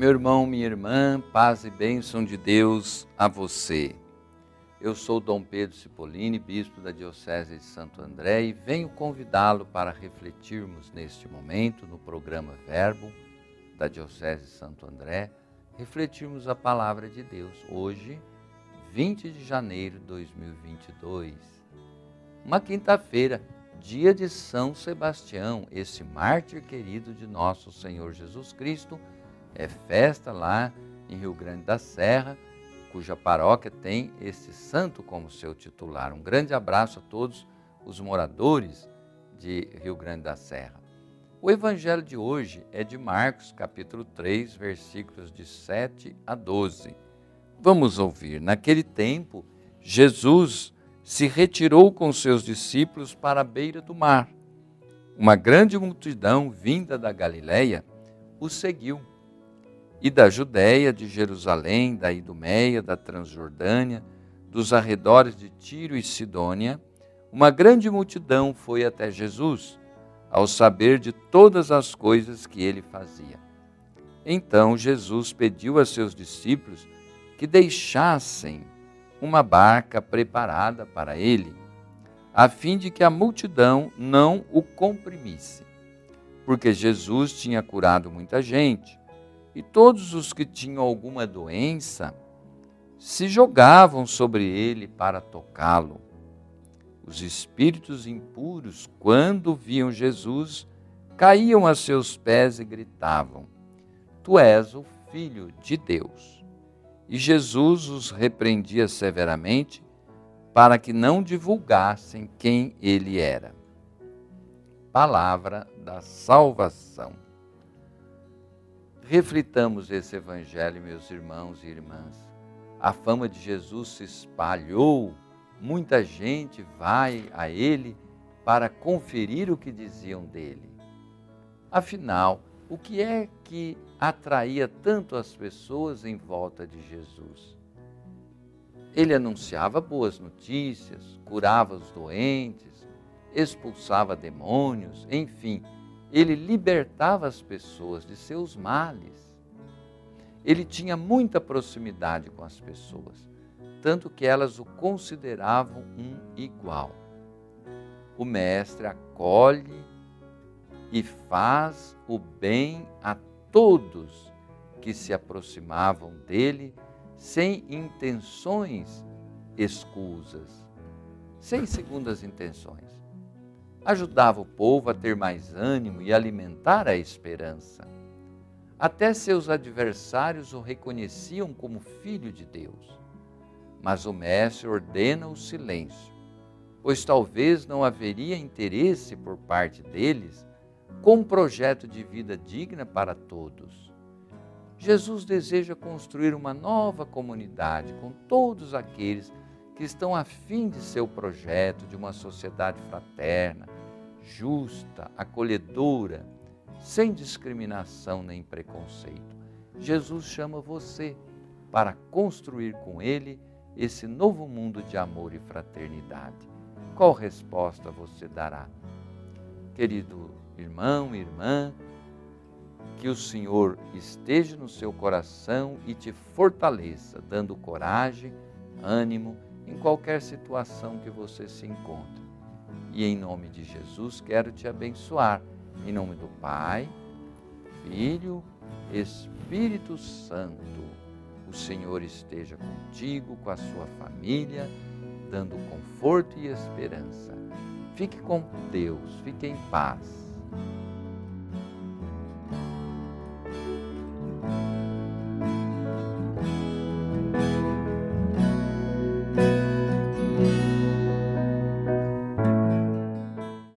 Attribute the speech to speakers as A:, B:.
A: Meu irmão, minha irmã, paz e bênção de Deus a você. Eu sou Dom Pedro Cipollini, bispo da Diocese de Santo André, e venho convidá-lo para refletirmos neste momento, no programa Verbo da Diocese de Santo André, refletirmos a palavra de Deus. Hoje, 20 de janeiro de 2022, uma quinta-feira, dia de São Sebastião, esse mártir querido de nosso Senhor Jesus Cristo é festa lá em Rio Grande da Serra, cuja paróquia tem esse santo como seu titular. Um grande abraço a todos os moradores de Rio Grande da Serra. O evangelho de hoje é de Marcos, capítulo 3, versículos de 7 a 12. Vamos ouvir. Naquele tempo, Jesus se retirou com seus discípulos para a beira do mar. Uma grande multidão vinda da Galiléia o seguiu e da Judéia, de Jerusalém, da Idumeia, da Transjordânia, dos arredores de Tiro e Sidônia, uma grande multidão foi até Jesus, ao saber de todas as coisas que ele fazia. Então Jesus pediu a seus discípulos que deixassem uma barca preparada para ele, a fim de que a multidão não o comprimisse, porque Jesus tinha curado muita gente e todos os que tinham alguma doença se jogavam sobre ele para tocá-lo. Os espíritos impuros, quando viam Jesus, caíam a seus pés e gritavam: Tu és o Filho de Deus. E Jesus os repreendia severamente para que não divulgassem quem ele era. Palavra da salvação. Reflitamos esse evangelho, meus irmãos e irmãs. A fama de Jesus se espalhou, muita gente vai a ele para conferir o que diziam dele. Afinal, o que é que atraía tanto as pessoas em volta de Jesus? Ele anunciava boas notícias, curava os doentes, expulsava demônios, enfim, ele libertava as pessoas de seus males. Ele tinha muita proximidade com as pessoas, tanto que elas o consideravam um igual. O Mestre acolhe e faz o bem a todos que se aproximavam dele sem intenções escusas, sem segundas intenções ajudava o povo a ter mais ânimo e alimentar a esperança. Até seus adversários o reconheciam como filho de Deus. Mas o Mestre ordena o silêncio, pois talvez não haveria interesse por parte deles com um projeto de vida digna para todos. Jesus deseja construir uma nova comunidade com todos aqueles que estão a fim de seu projeto de uma sociedade fraterna, justa, acolhedora, sem discriminação nem preconceito. Jesus chama você para construir com Ele esse novo mundo de amor e fraternidade. Qual resposta você dará? Querido irmão, irmã, que o Senhor esteja no seu coração e te fortaleça, dando coragem, ânimo em qualquer situação que você se encontre. E em nome de Jesus quero te abençoar. Em nome do Pai, Filho, Espírito Santo. O Senhor esteja contigo, com a sua família, dando conforto e esperança. Fique com Deus, fique em paz.